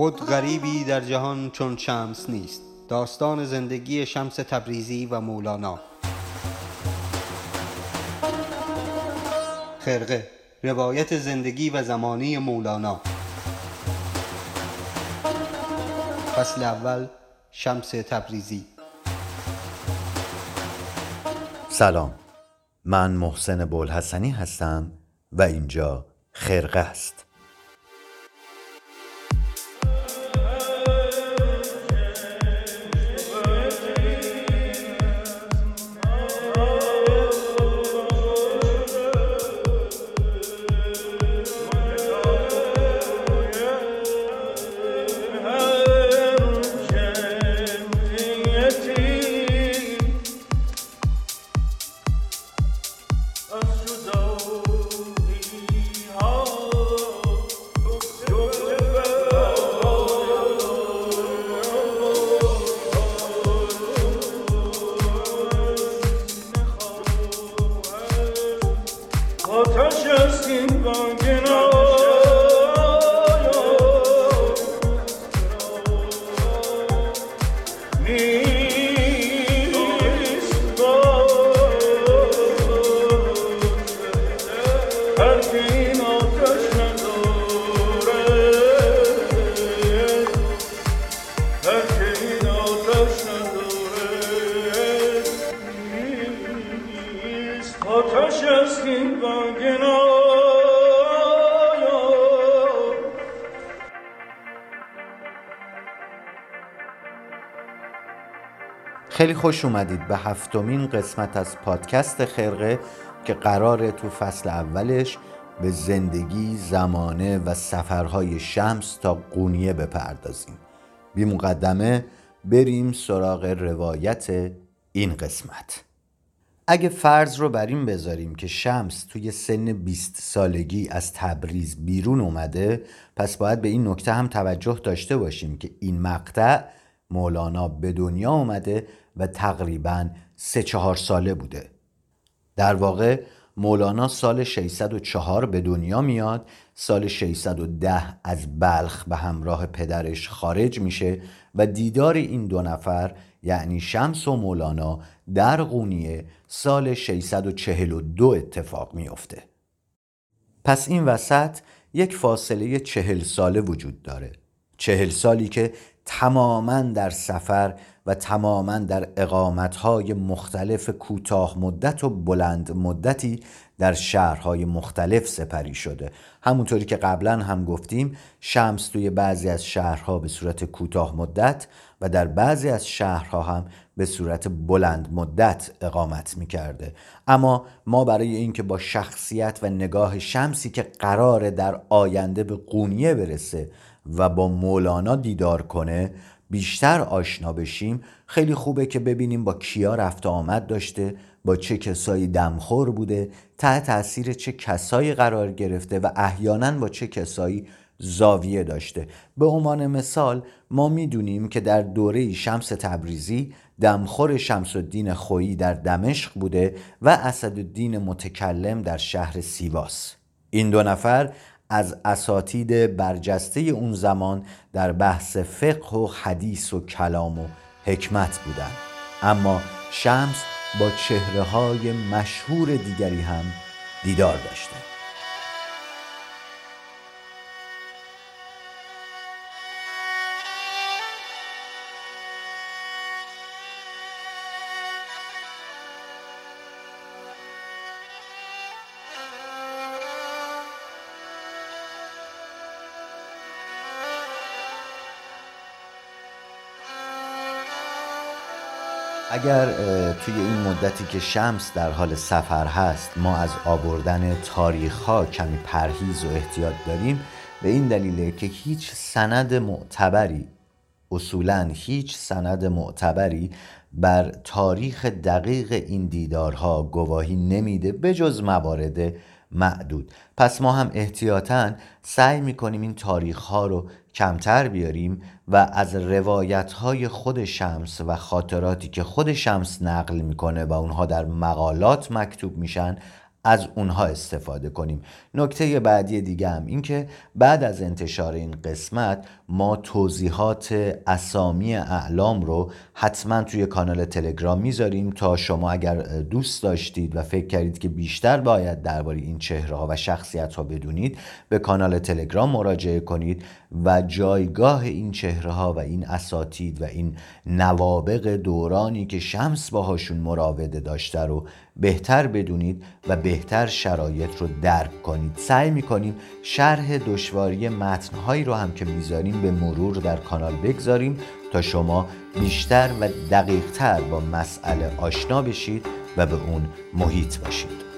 خود غریبی در جهان چون شمس نیست. داستان زندگی شمس تبریزی و مولانا. خرقه روایت زندگی و زمانی مولانا. فصل اول شمس تبریزی. سلام. من محسن بولحسنی هستم و اینجا خرقه است. gonna خیلی خوش اومدید به هفتمین قسمت از پادکست خرقه که قراره تو فصل اولش به زندگی، زمانه و سفرهای شمس تا قونیه بپردازیم. بی مقدمه بریم سراغ روایت این قسمت. اگه فرض رو بر این بذاریم که شمس توی سن 20 سالگی از تبریز بیرون اومده پس باید به این نکته هم توجه داشته باشیم که این مقطع مولانا به دنیا اومده و تقریبا سه چهار ساله بوده. در واقع مولانا سال 604 به دنیا میاد سال 610 از بلخ به همراه پدرش خارج میشه و دیدار این دو نفر یعنی شمس و مولانا در قونیه سال 642 اتفاق میافته پس این وسط یک فاصله چهل ساله وجود داره. چهل سالی که تماما در سفر و تماما در اقامتهای مختلف کوتاه مدت و بلند مدتی در شهرهای مختلف سپری شده. همونطوری که قبلا هم گفتیم شمس توی بعضی از شهرها به صورت کوتاه مدت و در بعضی از شهرها هم به صورت بلند مدت اقامت می کرده اما ما برای اینکه با شخصیت و نگاه شمسی که قراره در آینده به قونیه برسه و با مولانا دیدار کنه بیشتر آشنا بشیم. خیلی خوبه که ببینیم با کیا رفت آمد داشته با چه کسایی دمخور بوده تحت تاثیر چه کسایی قرار گرفته و احیانا با چه کسایی زاویه داشته. به عنوان مثال ما می‌دونیم که در دوره شمس تبریزی دمخور شمس الدین خویی در دمشق بوده و اسدالدین متکلم در شهر سیواس. این دو نفر از اساتید برجسته اون زمان در بحث فقه و حدیث و کلام و حکمت بودند اما شمس با چهره های مشهور دیگری هم دیدار داشته. اگر توی این مدتی که شمس در حال سفر هست ما از آوردن تاریخ ها کمی پرهیز و احتیاط داریم به این دلیله که هیچ سند معتبری اصولا هیچ سند معتبری بر تاریخ دقیق این دیدارها گواهی نمیده به جز موارد معدود. پس ما هم احتیاطا سعی می‌کنیم این تاریخ ها رو کمتر بیاریم و از روایت های خود شمس و خاطراتی که خود شمس نقل می‌کنه و اونها در مقالات مکتوب میشن از اونها استفاده کنیم. نکته بعدی دیگه هم این که بعد از انتشار این قسمت ما توضیحات اسامی اعلام رو حتما توی کانال تلگرام می‌ذاریم تا شما اگر دوست داشتید و فکر کردید که بیشتر باید درباره این چهره ها و شخصیت ها بدونید به کانال تلگرام مراجعه کنید و جایگاه این چهره ها و این اساتید و این نوابق دورانی که شمس باهاشون مراوده داشته رو بهتر بدونید و بهتر شرایط رو درک کنید. سعی می‌کنیم شرح دشواری متنهایی رو هم که می‌ذاریم به مرور در کانال بگذاریم تا شما بیشتر و دقیقتر با مسئله آشنا بشید و به اون محیط باشید.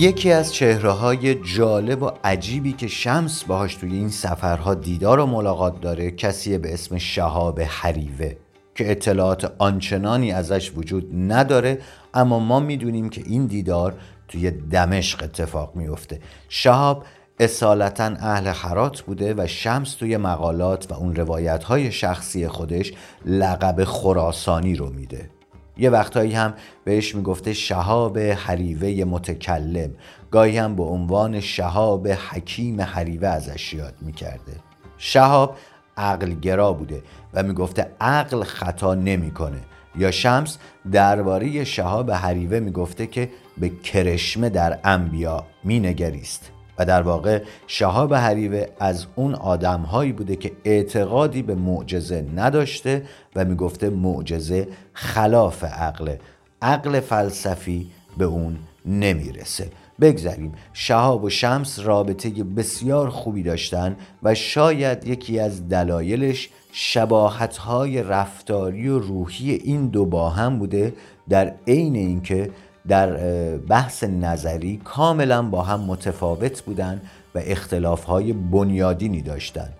یکی از چهره های جالب و عجیبی که شمس باهاش توی این سفرها دیدار و ملاقات داره کسی به اسم شهاب حریوه که اطلاعات آنچنانی ازش وجود نداره اما ما می‌دونیم که این دیدار توی دمشق اتفاق میفته شهاب اصالتا اهل حرات بوده و شمس توی مقالات و اون روایت های شخصی خودش لقب خراسانی رو میده. یه وقتهایی هم بهش می‌گفته شهاب حریوه متکلم. گاهی هم به عنوان شهاب حکیم حریوه ازش یاد می‌کرده. شهاب عقلگرا بوده و می‌گفته عقل خطا نمی‌کنه. یا شمس درباره شهاب حریوه می‌گفته که به کرشمه در انبیا مینگریست. و در واقع شهاب حریوه از اون آدمهایی بوده که اعتقادی به معجزه نداشته و می‌گفته معجزه خلاف عقله عقل فلسفی به اون نمی‌رسه. بگذاریم شهاب و شمس رابطه بسیار خوبی داشتن و شاید یکی از دلایلش شباهتهای رفتاری و روحی این دو با هم بوده در عین اینکه در بحث نظری کاملا با هم متفاوت بودند و اختلافهای بنیادینی داشتند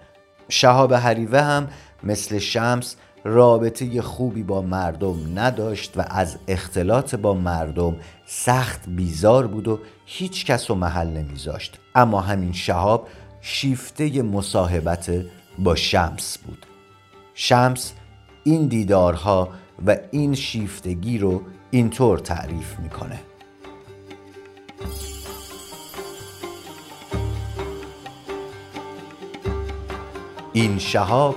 شهاب حریوه هم مثل شمس رابطه خوبی با مردم نداشت و از اختلاط با مردم سخت بیزار بود و هیچ کس رو محل نمیذاشت. اما همین شهاب شیفته مصاحبت با شمس بود. شمس این دیدارها و این شیفتگی رو اینطور تعریف می‌کنه. این شهاب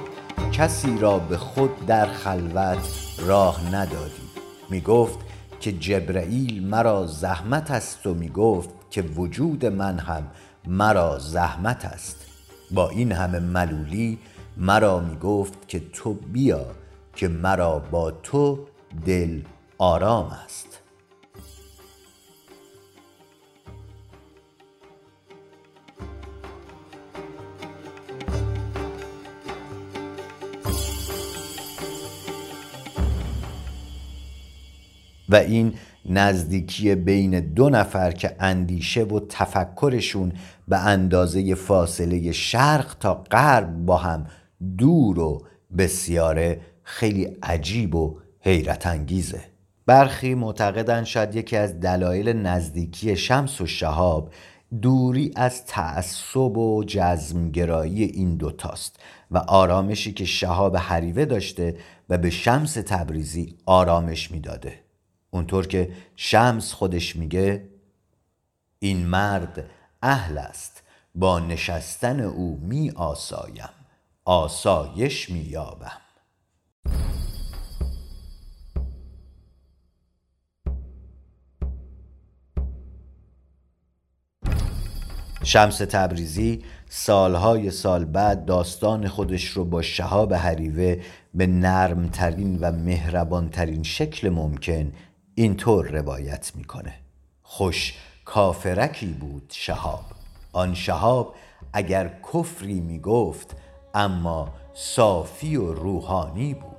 کسی را به خود در خلوت راه ندادی. می گفت که جبرئیل مرا زحمت است و می گفت که وجود من هم مرا زحمت است. با این همه ملولی مرا می گفت که تو بیا که مرا با تو دل آرام است. و این نزدیکی بین دو نفر که اندیشه و تفکرشون به اندازه فاصله شرق تا غرب با هم دور و بسیاره خیلی عجیب و حیرت انگیزه برخی معتقدند شاید یکی از دلایل نزدیکی شمس و شهاب دوری از تعصب و جزمگرایی این دوتاست و آرامشی که شهاب حریوه داشته و به شمس تبریزی آرامش می‌داده. اونطور که شمس خودش میگه این مرد اهل است با نشستن او می آسایم آسایش می یابم شمس تبریزی سالهای سال بعد داستان خودش رو با شهاب حریوه به نرمترین و مهربانترین شکل ممکن اینطور روایت می‌کنه. خوش کافرکی بود شهاب. آن شهاب اگر کفری می‌گفت اما صافی و روحانی بود.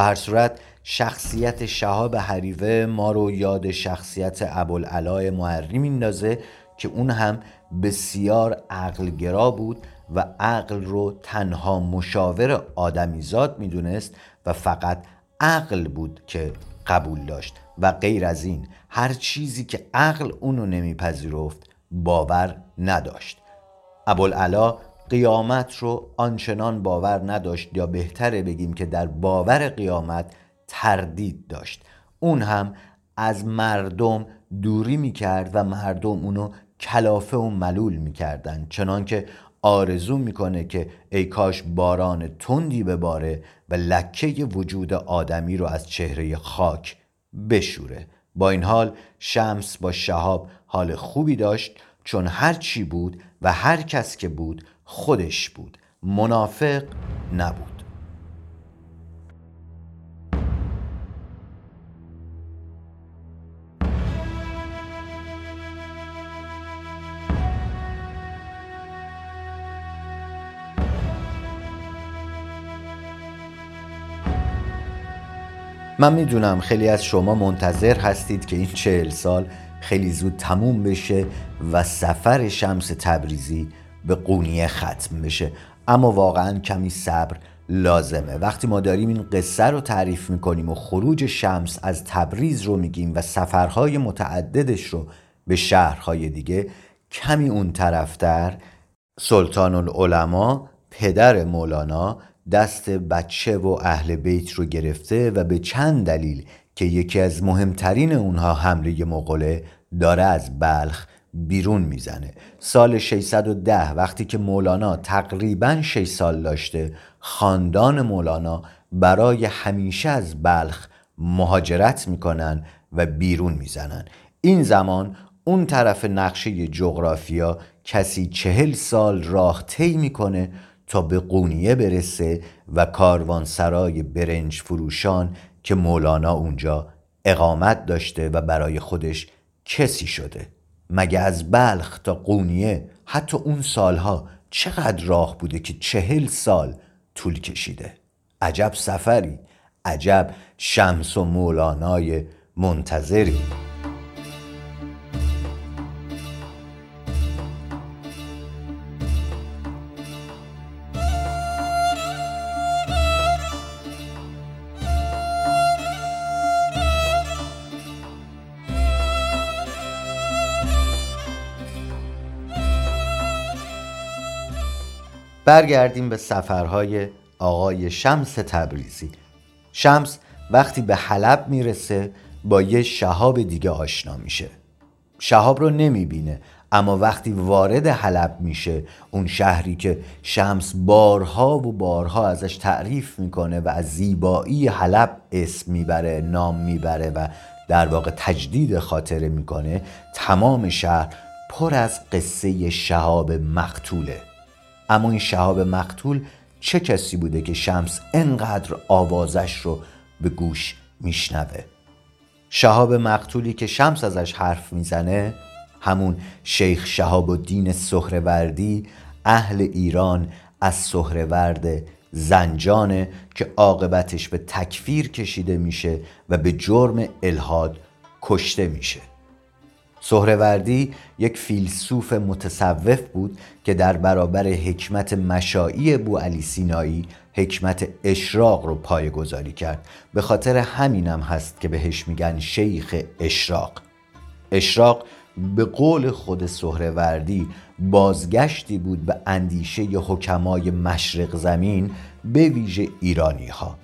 به هر صورت شخصیت شهاب حریوه ما رو یاد شخصیت ابوالعلا معری میندازه که اون هم بسیار عقلگرا بود و عقل رو تنها مشاور آدمیزاد می‌دونست و فقط عقل بود که قبول داشت. و غیر از این هر چیزی که عقل اونو نمیپذیرفت باور نداشت. ابوالعلا قیامت رو آنچنان باور نداشت یا بهتره بگیم که در باور قیامت تردید داشت. اون هم از مردم دوری می‌کرد و مردم اونو کلافه و ملول می‌کردن. چنان که آرزو می‌کنه که ای کاش باران تندی بباره و لکه وجود آدمی رو از چهره خاک بشوره. با این حال شمس با شهاب حال خوبی داشت چون هر چی بود و هر کس که بود خودش بود. منافق نبود. من می‌دونم خیلی از شما منتظر هستید که این چهل سال خیلی زود تموم بشه و سفر شمس تبریزی به قونیه ختم بشه. اما واقعا کمی صبر لازمه. وقتی ما داریم این قصه رو تعریف می‌کنیم و خروج شمس از تبریز رو میگیم و سفرهای متعددش رو به شهرهای دیگه کمی اون طرفتر سلطان العلماء پدر مولانا دست بچه و اهل بیت رو گرفته و به چند دلیل که یکی از مهمترین اونها حمله مغوله داره از بلخ بیرون می‌زنه. سال 610 وقتی که مولانا تقریبا 6 سال داشته خاندان مولانا برای همیشه از بلخ مهاجرت می‌کنن و بیرون می‌زنن. این زمان اون طرف نقشه جغرافیا کسی چهل سال راه طی می‌کنه تا به قونیه برسه و کاروانسرای برنج فروشان که مولانا اونجا اقامت داشته و برای خودش کسی شده. مگه از بلخ تا قونیه حتی اون سالها چقدر راه بوده که چهل سال طول کشیده؟ عجب سفری عجب شمس و مولانای منتظری. برگردیم به سفرهای آقای شمس تبریزی. شمس وقتی به حلب می‌رسه با یه شهاب دیگه آشنا میشه. شهاب رو نمی‌بینه اما وقتی وارد حلب میشه اون شهری که شمس بارها و بارها ازش تعریف می‌کنه و از زیبایی حلب اسم می‌بره نام می‌بره و در واقع تجدید خاطره می‌کنه تمام شهر پر از قصه شهاب مقتوله. اما این شهاب مقتول چه کسی بوده که شمس انقدر آوازش رو به گوش میشنوه؟ شهاب مقتولی که شمس ازش حرف می‌زنه همون شیخ شهاب و دین سهروردی اهل ایران از سهرورد زنجانه که عاقبتش به تکفیر کشیده میشه و به جرم الهاد کشته میشه. سهروردی یک فیلسوف متصوف بود که در برابر حکمت مشایی بو علی سینایی حکمت اشراق رو گذاری کرد. به خاطر همینم هست که بهش میگن شیخ اشراق. اشراق به قول خود سهروردی بازگشتی بود به اندیشه حکمای مشرق زمین به ویژه ایرانی ها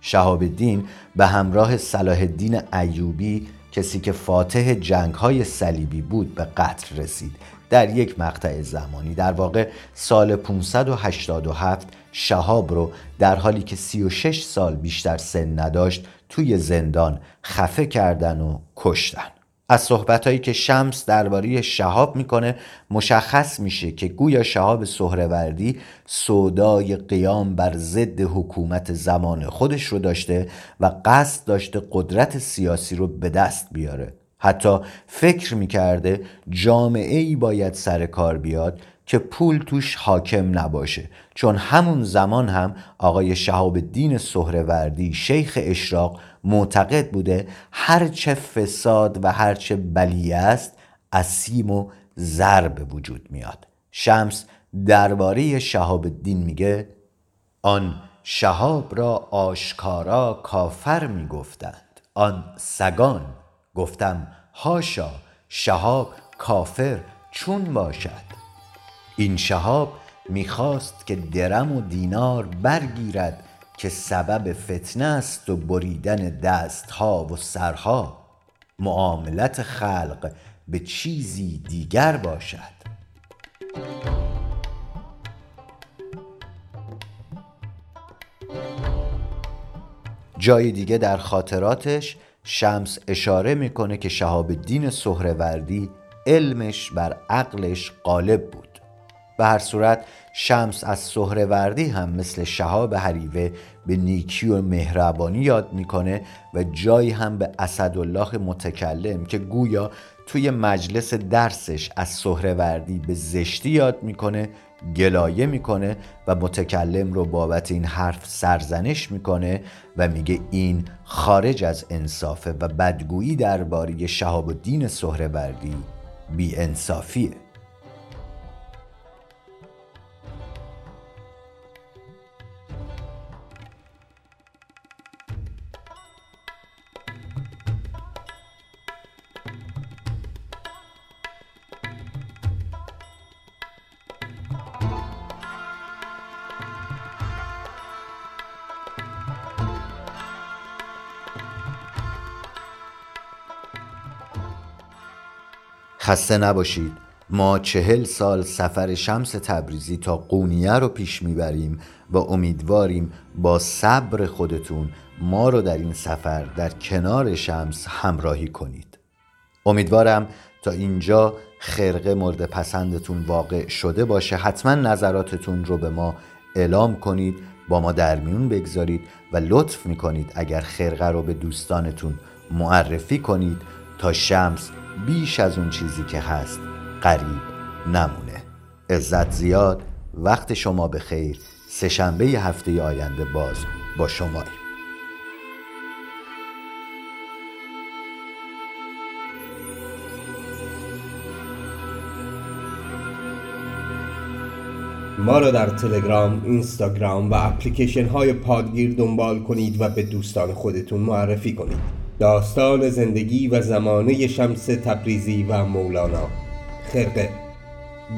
شهاب الدین به همراه صلاح الدین ایوبی کسی که فاتح جنگ های صلیبی بود به قتل رسید. در یک مقطع زمانی در واقع سال 587 شهاب رو در حالی که 36 سال بیشتر سن نداشت توی زندان خفه کردن و کشتن. از صحبتهایی که شمس درباره شهاب می‌کنه مشخص میشه که گویا شهاب سهروردی سودای قیام بر ضد حکومت زمان خودش رو داشته و قصد داشته قدرت سیاسی رو به دست بیاره. حتی فکر می‌کرده جامعه ای باید سر کار بیاد که پول توش حاکم نباشه. چون همون زمان هم آقای شهاب الدین سهروردی شیخ اشراق معتقد بوده هرچه فساد و هرچه بلیه است از سیم و زر وجود میاد. شمس درباره شهاب الدین میگه آن شهاب را آشکارا کافر می‌گفتند. آن سگان گفتم هاشا شهاب کافر چون باشد. این شهاب می‌خواست که درم و دینار برگیرد که سبب فتنه است و بریدن دستها و سرها. معاملت خلق به چیزی دیگر باشد. جای دیگه در خاطراتش شمس اشاره می‌کنه که شهاب الدین سهروردی علمش بر عقلش غالب بود. به هر صورت شمس از سهروردی هم مثل شهاب حریوه به نیکی و مهربانی یاد می‌کنه و جایی هم به اسدالله متکلم که گویا توی مجلس درسش از سهروردی به زشتی یاد می‌کنه گلایه می‌کنه و متکلم رو بابت این حرف سرزنش می‌کنه و میگه این خارج از انصافه و بدگویی درباره شهاب الدین سهروردی بی انصافیه خسته نباشید. ما چهل سال سفر شمس تبریزی تا قونیه رو پیش می‌بریم و امیدواریم با صبر خودتون ما رو در این سفر در کنار شمس همراهی کنید. امیدوارم تا اینجا خرقه مورد پسندتون واقع شده باشه. حتما نظراتتون رو به ما اعلام کنید با ما در میون بگذارید و لطف می‌کنید اگر خرقه رو به دوستانتون معرفی کنید تا شمس بیش از اون چیزی که هست قریب نمونه. عزت زیاد. وقت شما به خیر. سهشنبه هفته آینده باز با شما ما را در تلگرام، اینستاگرام و اپلیکیشن های پادگیر دنبال کنید و به دوستان خودتون معرفی کنید. داستان زندگی و زمانه شمس تبریزی و مولانا. خرقه.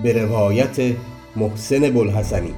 به روایت محسن بلحسنی